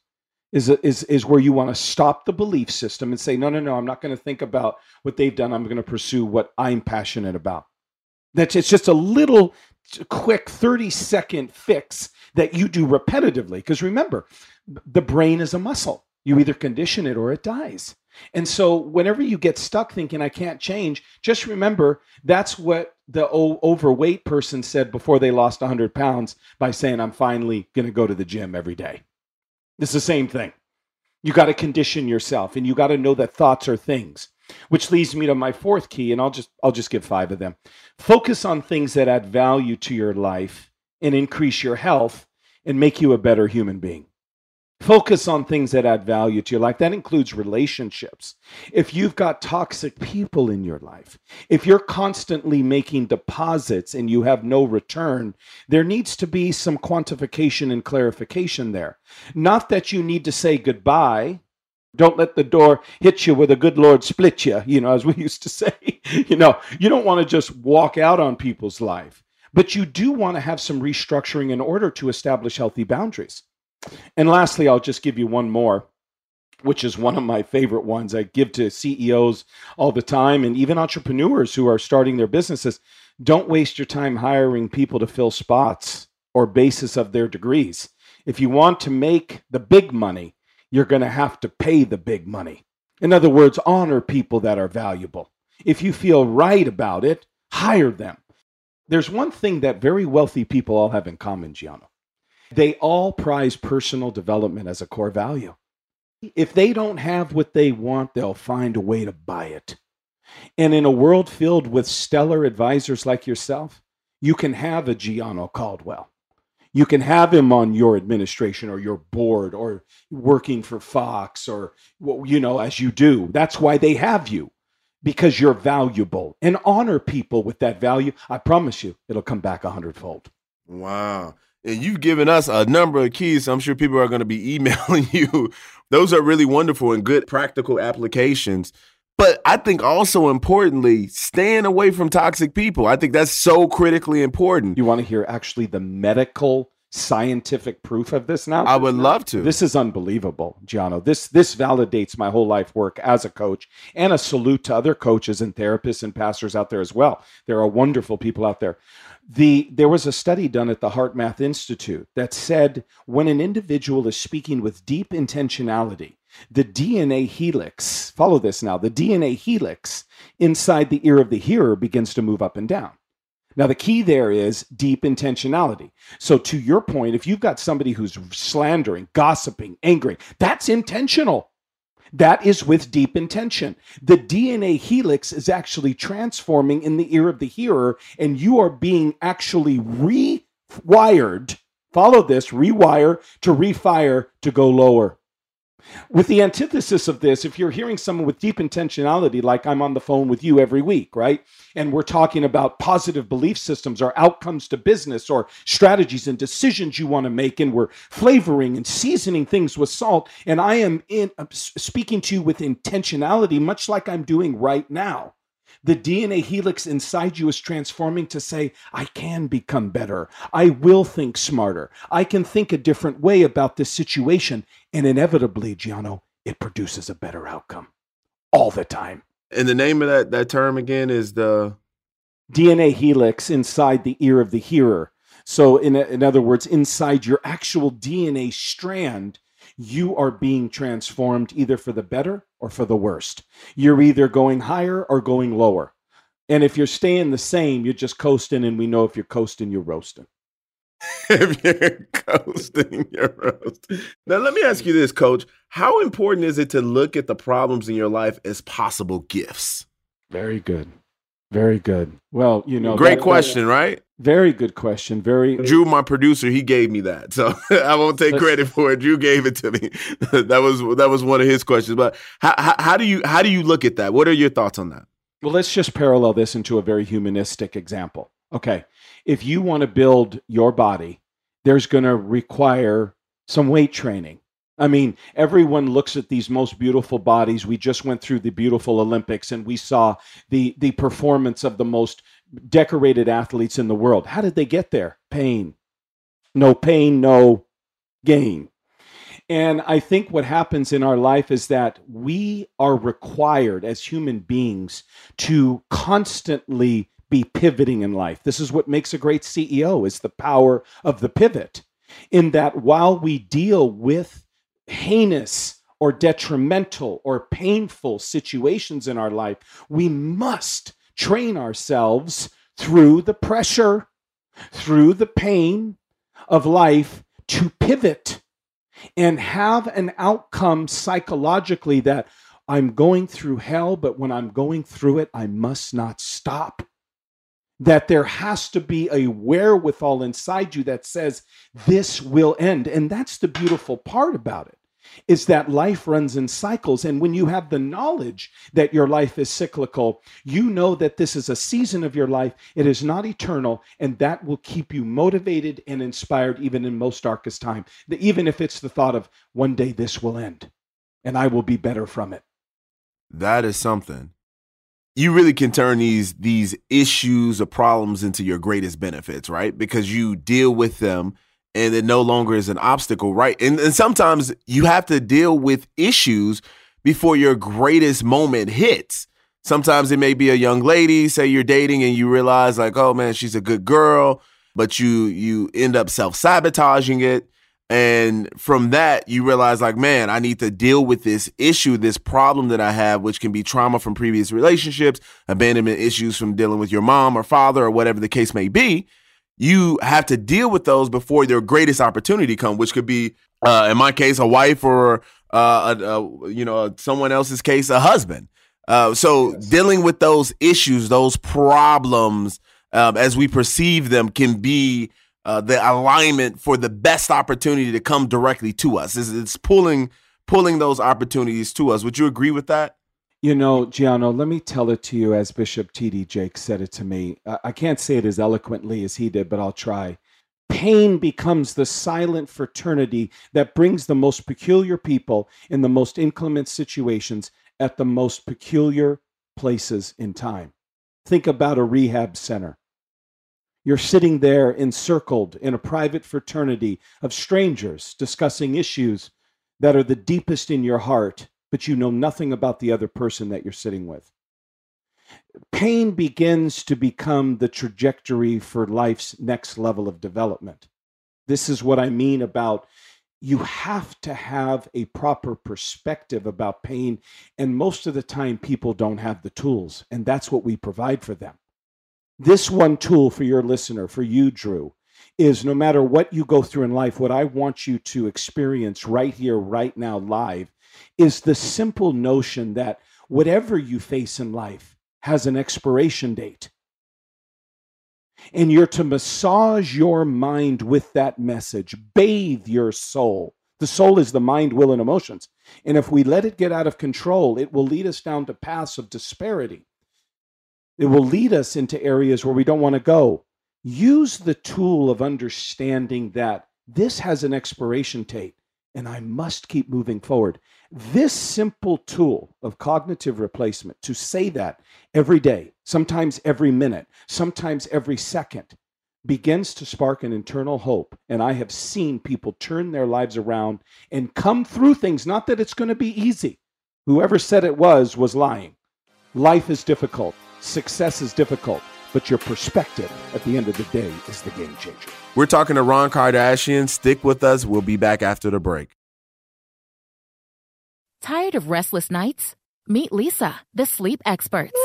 Is, is, is where you want to stop the belief system and say, no, no, no, I'm not going to think about what they've done. I'm going to pursue what I'm passionate about. That's it's just a little quick 30 second fix that you do repetitively. Because remember, the brain is a muscle. You either condition it or it dies. And so, whenever you get stuck thinking, I can't change, just remember that's what the overweight person said before they lost 100 pounds by saying, I'm finally going to go to the gym every day. It's the same thing. You got to condition yourself and you got to know that thoughts are things which leads me to my fourth key and i'll just i'll just give five of them. Focus on things that add value to your life and increase your health and make you a better human being. Focus on things that add value to your life. That includes relationships. If you've got toxic people in your life if you're constantly making deposits and you have no return there needs to be some quantification and clarification there. Not that you need to say goodbye don't let the door hit you with a good Lord split you, you know, as we used to say. you know, you don't want to just walk out on people's life, but you do want to have some restructuring in order to establish healthy boundaries. And lastly, I'll just give you one more. which is one of my favorite ones I give to CEOs all the time and even entrepreneurs who are starting their businesses. Don't waste your time hiring people to fill spots or basis of their degrees. If you want to make the big money, you're going to have to pay the big money. In other words, honor people that are valuable. If you feel right about it, hire them. There's one thing that very wealthy people all have in common, Gianno. They all prize personal development as a core value. If they don't have what they want, they'll find a way to buy it. And in a world filled with stellar advisors like yourself, you can have a Gianno Caldwell. You can have him on your administration or your board or working for Fox or, you know, as you do. That's why they have you because you're valuable and honor people with that value. I promise you, it'll come back a hundredfold. Wow. And you've given us a number of keys. I'm sure people are going to be emailing you. Those are really wonderful and good practical applications. But I think also importantly, staying away from toxic people. I think that's so critically important. You want to hear actually the medical scientific proof of this now? I would love to. This is unbelievable, Gianno. This this validates my whole life work as a coach and a salute to other coaches and therapists and pastors out there as well. There are wonderful people out there. The there was a study done at the HeartMath Institute that said when an individual is speaking with deep intentionality, the DNA helix, follow this now, the DNA helix inside the ear of the hearer begins to move up and down. Now, the key there is deep intentionality. So, to your point, if you've got somebody who's slandering, gossiping, angry, that's intentional. That is with deep intention. The DNA helix is actually transforming in the ear of the hearer, and you are being actually rewired. Follow this rewire to refire to go lower. With the antithesis of this, if you're hearing someone with deep intentionality, like I'm on the phone with you every week, right? And we're talking about positive belief systems or outcomes to business or strategies and decisions you want to make, and we're flavoring and seasoning things with salt, and I am in uh, speaking to you with intentionality, much like I'm doing right now the DNA helix inside you is transforming to say, I can become better. I will think smarter. I can think a different way about this situation. And inevitably, Gianno, it produces a better outcome all the time. And the name of that, that term again is the DNA helix inside the ear of the hearer. So, in, in other words, inside your actual DNA strand, you are being transformed either for the better or for the worst. You're either going higher or going lower. And if you're staying the same, you're just coasting, and we know if you're coasting, you're roasting. if you're coasting, you're roasting. Now, let me ask you this, coach. How important is it to look at the problems in your life as possible gifts? Very good. Very good. Well, you know, great that, question, that, right? Very good question. Very Drew, my producer, he gave me that, so I won't take credit for it. Drew gave it to me. that was that was one of his questions. But how, how, how do you how do you look at that? What are your thoughts on that? Well, let's just parallel this into a very humanistic example. Okay, if you want to build your body, there's going to require some weight training. I mean, everyone looks at these most beautiful bodies. We just went through the beautiful Olympics and we saw the the performance of the most decorated athletes in the world. How did they get there? Pain. No pain, no gain. And I think what happens in our life is that we are required as human beings to constantly be pivoting in life. This is what makes a great CEO is the power of the pivot. In that while we deal with heinous or detrimental or painful situations in our life, we must train ourselves through the pressure, through the pain of life to pivot and have an outcome psychologically that I'm going through hell, but when I'm going through it, I must not stop. That there has to be a wherewithal inside you that says, This will end. And that's the beautiful part about it is that life runs in cycles. And when you have the knowledge that your life is cyclical, you know that this is a season of your life. It is not eternal. And that will keep you motivated and inspired even in most darkest time. Even if it's the thought of one day this will end and I will be better from it. That is something. You really can turn these these issues or problems into your greatest benefits, right? Because you deal with them and it no longer is an obstacle, right? And, and sometimes you have to deal with issues before your greatest moment hits. Sometimes it may be a young lady, say you're dating and you realize like, oh man, she's a good girl, but you you end up self-sabotaging it. And from that, you realize like, man, I need to deal with this issue, this problem that I have, which can be trauma from previous relationships, abandonment issues from dealing with your mom or father or whatever the case may be. You have to deal with those before their greatest opportunity come, which could be, uh, in my case, a wife or uh, a, a, you know someone else's case, a husband. Uh, so yes. dealing with those issues, those problems, um, as we perceive them, can be uh, the alignment for the best opportunity to come directly to us. It's, it's, pulling pulling those opportunities to us. Would you agree with that? You know, Gianno, let me tell it to you as Bishop T.D. Jakes said it to me. I can't say it as eloquently as he did, but I'll try. Pain becomes the silent fraternity that brings the most peculiar people in the most inclement situations at the most peculiar places in time. Think about a rehab center. You're sitting there encircled in a private fraternity of strangers discussing issues that are the deepest in your heart, but you know nothing about the other person that you're sitting with. Pain begins to become the trajectory for life's next level of development. This is what I mean about you have to have a proper perspective about pain. And most of the time, people don't have the tools, and that's what we provide for them. This one tool for your listener, for you, Drew, is no matter what you go through in life, what I want you to experience right here, right now, live, is the simple notion that whatever you face in life has an expiration date. And you're to massage your mind with that message, bathe your soul. The soul is the mind, will, and emotions. And if we let it get out of control, it will lead us down to paths of disparity. It will lead us into areas where we don't want to go. Use the tool of understanding that this has an expiration date and I must keep moving forward. This simple tool of cognitive replacement to say that every day, sometimes every minute, sometimes every second, begins to spark an internal hope. And I have seen people turn their lives around and come through things. Not that it's going to be easy. Whoever said it was, was lying. Life is difficult, success is difficult, but your perspective at the end of the day is the game changer. We're talking to Ron Kardashian. Stick with us. We'll be back after the break. Tired of restless nights? Meet Leesa, the sleep experts.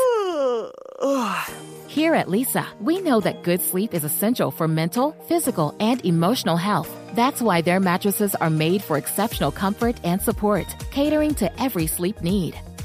Here at Leesa, we know that good sleep is essential for mental, physical, and emotional health. That's why their mattresses are made for exceptional comfort and support, catering to every sleep need.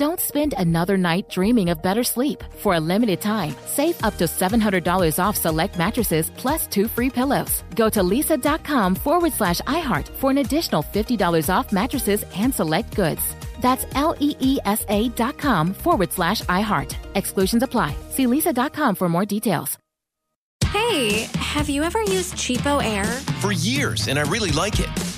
Don't spend another night dreaming of better sleep. For a limited time, save up to $700 off select mattresses plus two free pillows. Go to leesa.com forward slash iHeart for an additional $50 off mattresses and select goods. That's L E E S A dot com forward slash iHeart. Exclusions apply. See leesa.com for more details. Hey, have you ever used Cheapo Air? For years, and I really like it.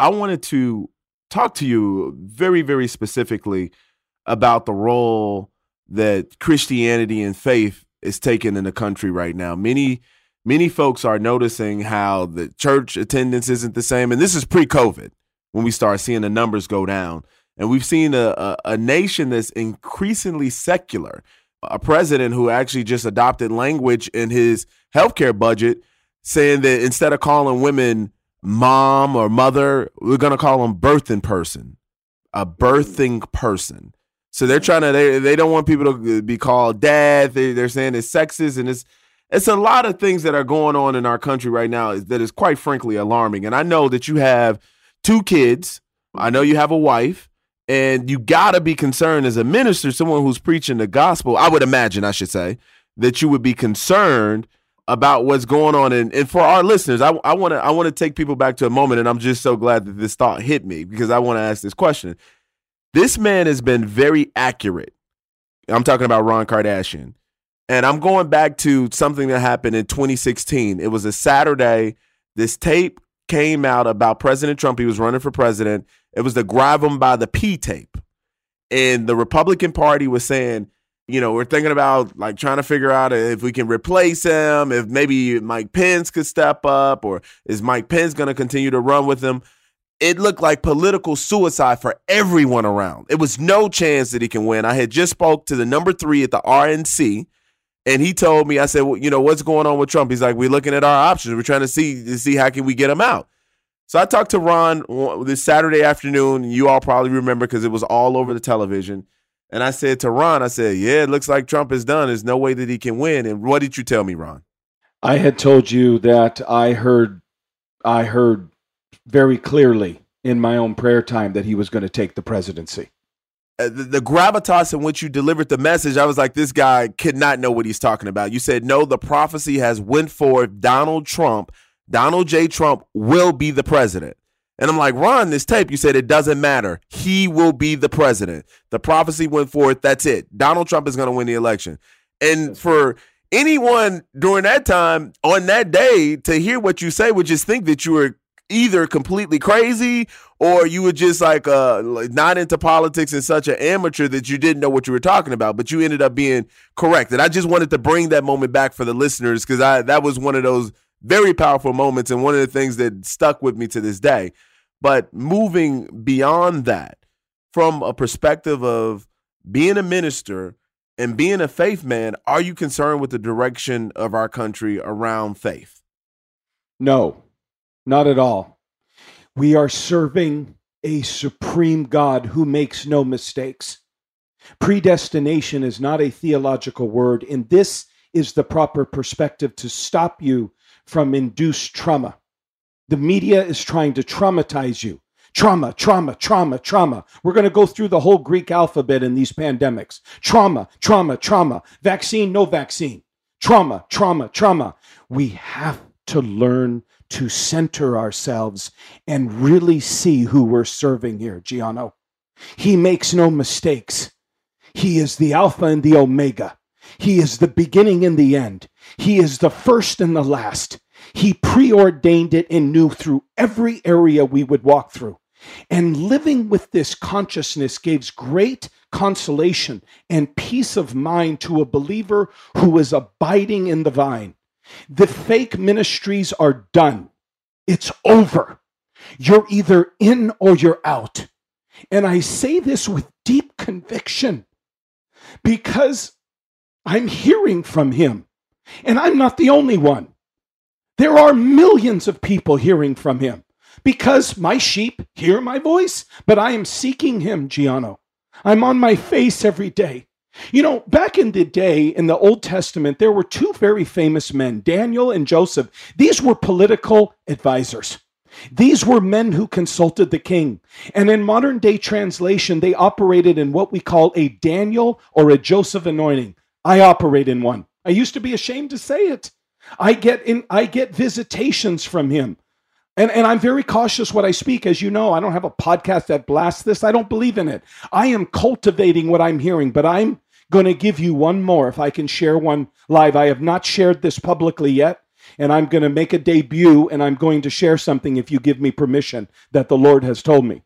I wanted to talk to you very, very specifically about the role that Christianity and faith is taking in the country right now. Many many folks are noticing how the church attendance isn't the same, and this is pre-COVID when we start seeing the numbers go down. And we've seen a, a, a nation that's increasingly secular. A president who actually just adopted language in his healthcare budget saying that instead of calling women mom or mother, we're to call them birthing person, a birthing person. So they're trying to they they don't want people to be called dad. They, they're saying it's sexist and it's it's a lot of things that are going on in our country right now that is quite frankly alarming. And I know that you have two kids. I know you have a wife. And you got to be concerned as a minister, someone who's preaching the gospel. I would imagine, I should say, that you would be concerned about what's going on. And, and for our listeners, I want to I want to take people back to a moment, and I'm just so glad that this thought hit me because I want to ask this question. This man has been very accurate. I'm talking about Ron Kardashian. And I'm going back to something that happened in 2016. It was a Saturday. This tape came out about President Trump. He was running for president. It was the grab him by the P tape. And the Republican Party was saying, you know, we're thinking about like trying to figure out if we can replace him, if maybe Mike Pence could step up, or is Mike Pence going to continue to run with him? It looked like political suicide for everyone around. It was no chance that he can win. I had just spoke to the number three at the RNC, and he told me, I said, well, you know, what's going on with Trump? He's like, we're looking at our options. We're trying to see to see how can we get him out. So I talked to Ron uh, this Saturday afternoon. You all probably remember because it was all over the television. And I said to Ron, I said, yeah, it looks like Trump is done. There's no way that he can win. And what did you tell me, Ron? I had told you that I heard, I heard very clearly in my own prayer time that he was going to take the presidency. Uh, the, the, gravitas in which you delivered the message, I was like, this guy could not know what he's talking about. You said, no, the prophecy has went forth. Donald Trump, Donald J. Trump will be the president. And I'm like, Ron, this tape, you said it doesn't matter. He will be the president. The prophecy went forth. That's it. Donald Trump is going to win the election. And for anyone during that time on that day to hear what you say would just think that you were either completely crazy or you were just like uh not into politics and such an amateur that you didn't know what you were talking about but you ended up being correct and i just wanted to bring that moment back for the listeners because i that was one of those very powerful moments and one of the things that stuck with me to this day but moving beyond that from a perspective of being a minister and being a faith man are you concerned with the direction of our country around faith no not at all. We are serving a supreme God who makes no mistakes. Predestination is not a theological word, and this is the proper perspective to stop you from induced trauma. The media is trying to traumatize you. Trauma, trauma, trauma, trauma. We're going to go through the whole Greek alphabet in these pandemics. Trauma, trauma, trauma. Vaccine, no vaccine. Trauma, trauma, trauma. We have to learn to center ourselves and really see who we're serving here, Gianno. He makes no mistakes. He is the Alpha and the Omega. He is the beginning and the end. He is the first and the last. He preordained it and knew through every area we would walk through. And living with this consciousness gives great consolation and peace of mind to a believer who is abiding in the vine. The fake ministries are done. It's over. You're either in or you're out. And I say this with deep conviction because I'm hearing from him. And I'm not the only one. There are millions of people hearing from him because my sheep hear my voice, but I am seeking him, Gianno. I'm on my face every day. You know, back in the day in the Old Testament, there were two very famous men, Daniel and Joseph. These were political advisors. These were men who consulted the king. And in modern day translation, they operated in what we call a Daniel or a Joseph anointing. I operate in one. I used to be ashamed to say it. I get in I get visitations from him. And, and I'm very cautious what I speak. As you know, I don't have a podcast that blasts this. I don't believe in it. I am cultivating what I'm hearing, but I'm going to give you one more if I can share one live. I have not shared this publicly yet, and I'm going to make a debut and I'm going to share something if you give me permission that the Lord has told me.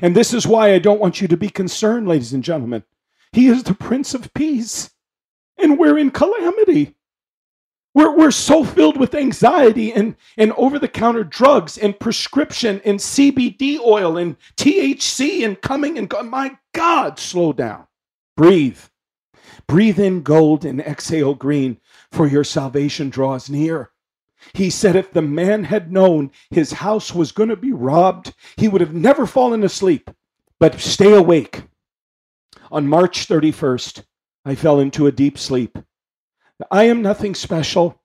And this is why I don't want you to be concerned, ladies and gentlemen. He is the Prince of Peace. And we're in calamity. We're, we're so filled with anxiety and, and over the counter drugs and prescription and CBD oil and THC and coming and going. My God, slow down. Breathe. Breathe in gold and exhale green, for your salvation draws near. He said if the man had known his house was going to be robbed, he would have never fallen asleep. But stay awake. On March 31st, I fell into a deep sleep. I am nothing special.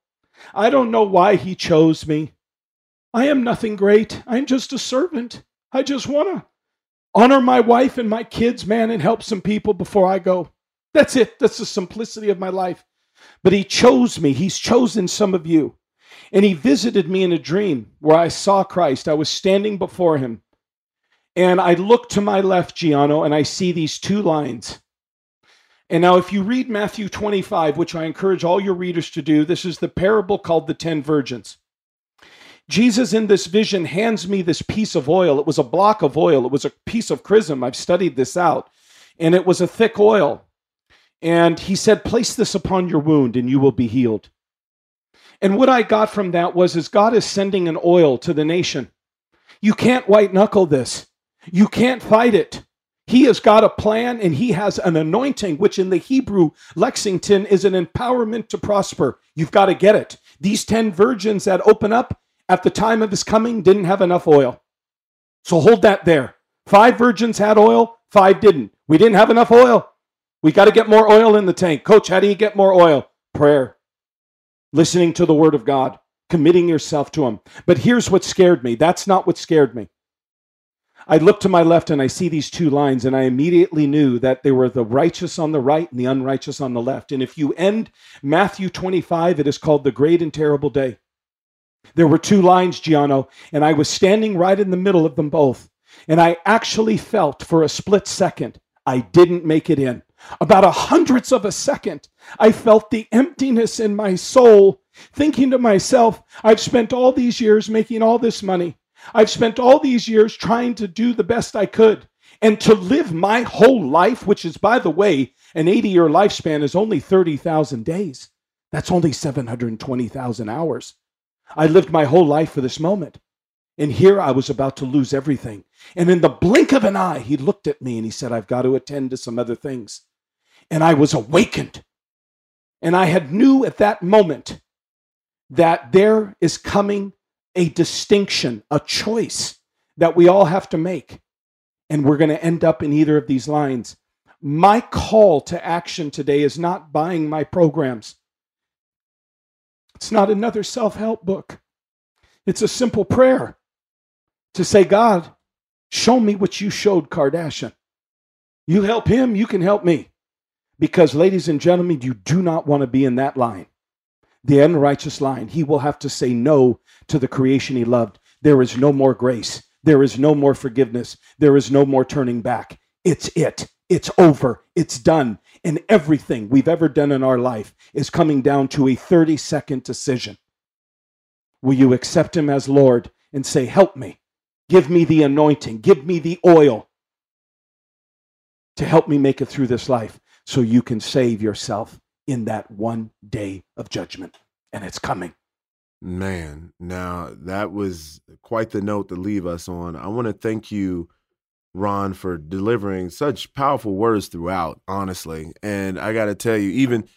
I don't know why he chose me. I am nothing great. I'm just a servant. I just want to honor my wife and my kids, man, and help some people before I go. That's it. That's the simplicity of my life. But he chose me. He's chosen some of you. And he visited me in a dream where I saw Christ. I was standing before him. And I look to my left, Gianno, and I see these two lines. And now, if you read Matthew 25, which I encourage all your readers to do, this is the parable called the Ten Virgins. Jesus, in this vision, hands me this piece of oil. It was a block of oil, it was a piece of chrism. I've studied this out. And it was a thick oil. And he said, Place this upon your wound, and you will be healed. And what I got from that was is God is sending an oil to the nation. You can't white knuckle this. You can't fight it. He has got a plan and he has an anointing, which in the Hebrew lexicon is an empowerment to prosper. You've got to get it. These 10 virgins that open up at the time of his coming didn't have enough oil. So hold that there. Five virgins had oil, five didn't. We didn't have enough oil. We got to get more oil in the tank. Coach, how do you get more oil? Prayer, listening to the word of God, committing yourself to him. But here's what scared me. That's not what scared me. I look to my left and I see these two lines, and I immediately knew that they were the righteous on the right and the unrighteous on the left. And if you end Matthew 25, it is called the great and terrible day. There were two lines, Gianno, and I was standing right in the middle of them both. And I actually felt for a split second I didn't make it in. About a hundredths of a second, I felt the emptiness in my soul, thinking to myself, I've spent all these years making all this money. I've spent all these years trying to do the best I could. And to live my whole life, which is, by the way, an 80 year lifespan is only 30,000 days. That's only 720,000 hours. I lived my whole life for this moment. And here I was about to lose everything. And in the blink of an eye, he looked at me and he said, I've got to attend to some other things. And I was awakened. And I had knew at that moment that there is coming a distinction, a choice that we all have to make. And we're going to end up in either of these lines. My call to action today is not buying my programs. It's not another self help book. It's a simple prayer to say, God, show me what you showed Kardashian. You help him, you can help me. Because, ladies and gentlemen, you do not want to be in that line the unrighteous line, he will have to say no to the creation he loved. There is no more grace. There is no more forgiveness. There is no more turning back. It's it. It's over. It's done. And everything we've ever done in our life is coming down to a 30 second decision. Will you accept him as Lord and say, Help me? Give me the anointing. Give me the oil to help me make it through this life so you can save yourself in that one day of judgment. And it's coming. Man, now that was quite the note to leave us on. I want to thank you, Ron, for delivering such powerful words throughout, honestly. And I got to tell you, even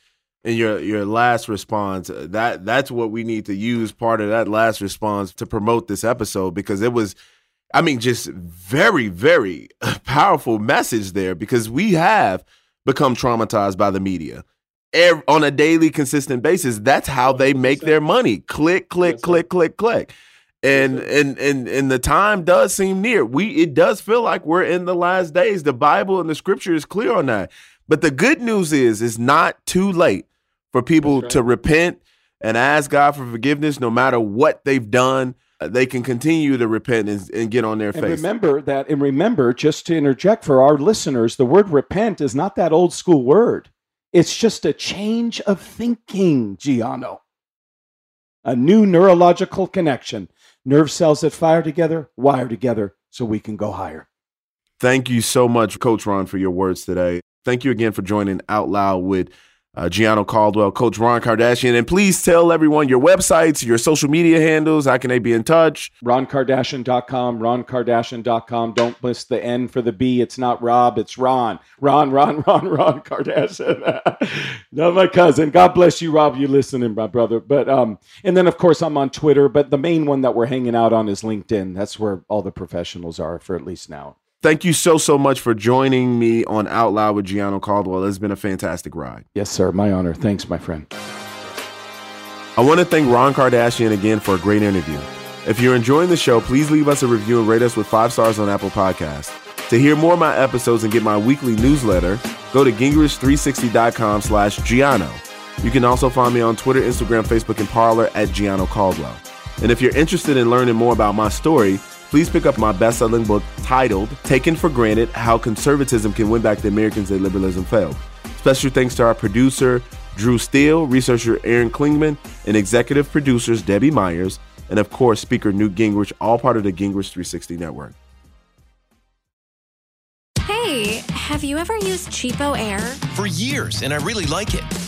in your your last response, uh, that that's what we need to use part of that last response to promote this episode because it was I mean just very very powerful message there because we have become traumatized by the media every, on a daily, consistent basis. That's how they make their money. Click, click, click, click, click. And and and and the time does seem near. We it does feel like we're in the last days. The Bible and the Scripture is clear on that. But the good news is, it's not too late for people right. to repent and ask God for forgiveness, no matter what they've done. Uh, they can continue to repent and, and get on their and face. Remember that, and remember, just to interject for our listeners, the word repent is not that old school word. It's just a change of thinking, Gianno. A new neurological connection. Nerve cells that fire together, wire together so we can go higher. Thank you so much, Coach Ron, for your words today. Thank you again for joining Out Loud with uh, Gianno Caldwell, Coach Ron Kardashian. And please tell everyone your websites, your social media handles. How can they be in touch? RonKardashian.com, RonKardashian.com. Don't miss the N for the B. It's not Rob, it's Ron. Ron, Ron, Ron, Ron Kardashian. no, my cousin. God bless you, Rob. You listening, my brother. But um, and then of course I'm on Twitter, but the main one that we're hanging out on is LinkedIn. That's where all the professionals are for at least now. Thank you so, so much for joining me on Out Loud with Gianno Caldwell. It's been a fantastic ride. Yes, sir. My honor. Thanks, my friend. I want to thank Ron Kardashian again for a great interview. If you're enjoying the show, please leave us a review and rate us with five stars on Apple Podcasts. To hear more of my episodes and get my weekly newsletter, go to gingrich360.com slash Gianno. You can also find me on Twitter, Instagram, Facebook, and Parler at Gianno Caldwell. And if you're interested in learning more about my story, please pick up my best selling book titled Taken for Granted How Conservatism Can Win Back the Americans That Liberalism Failed. Special thanks to our producer, Drew Steele, researcher Aaron Klingman, and executive producers Debbie Myers, and of course, Speaker Newt Gingrich, all part of the Gingrich 360 Network. Hey, have you ever used CheapOair? For years, and I really like it.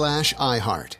slash iHeart.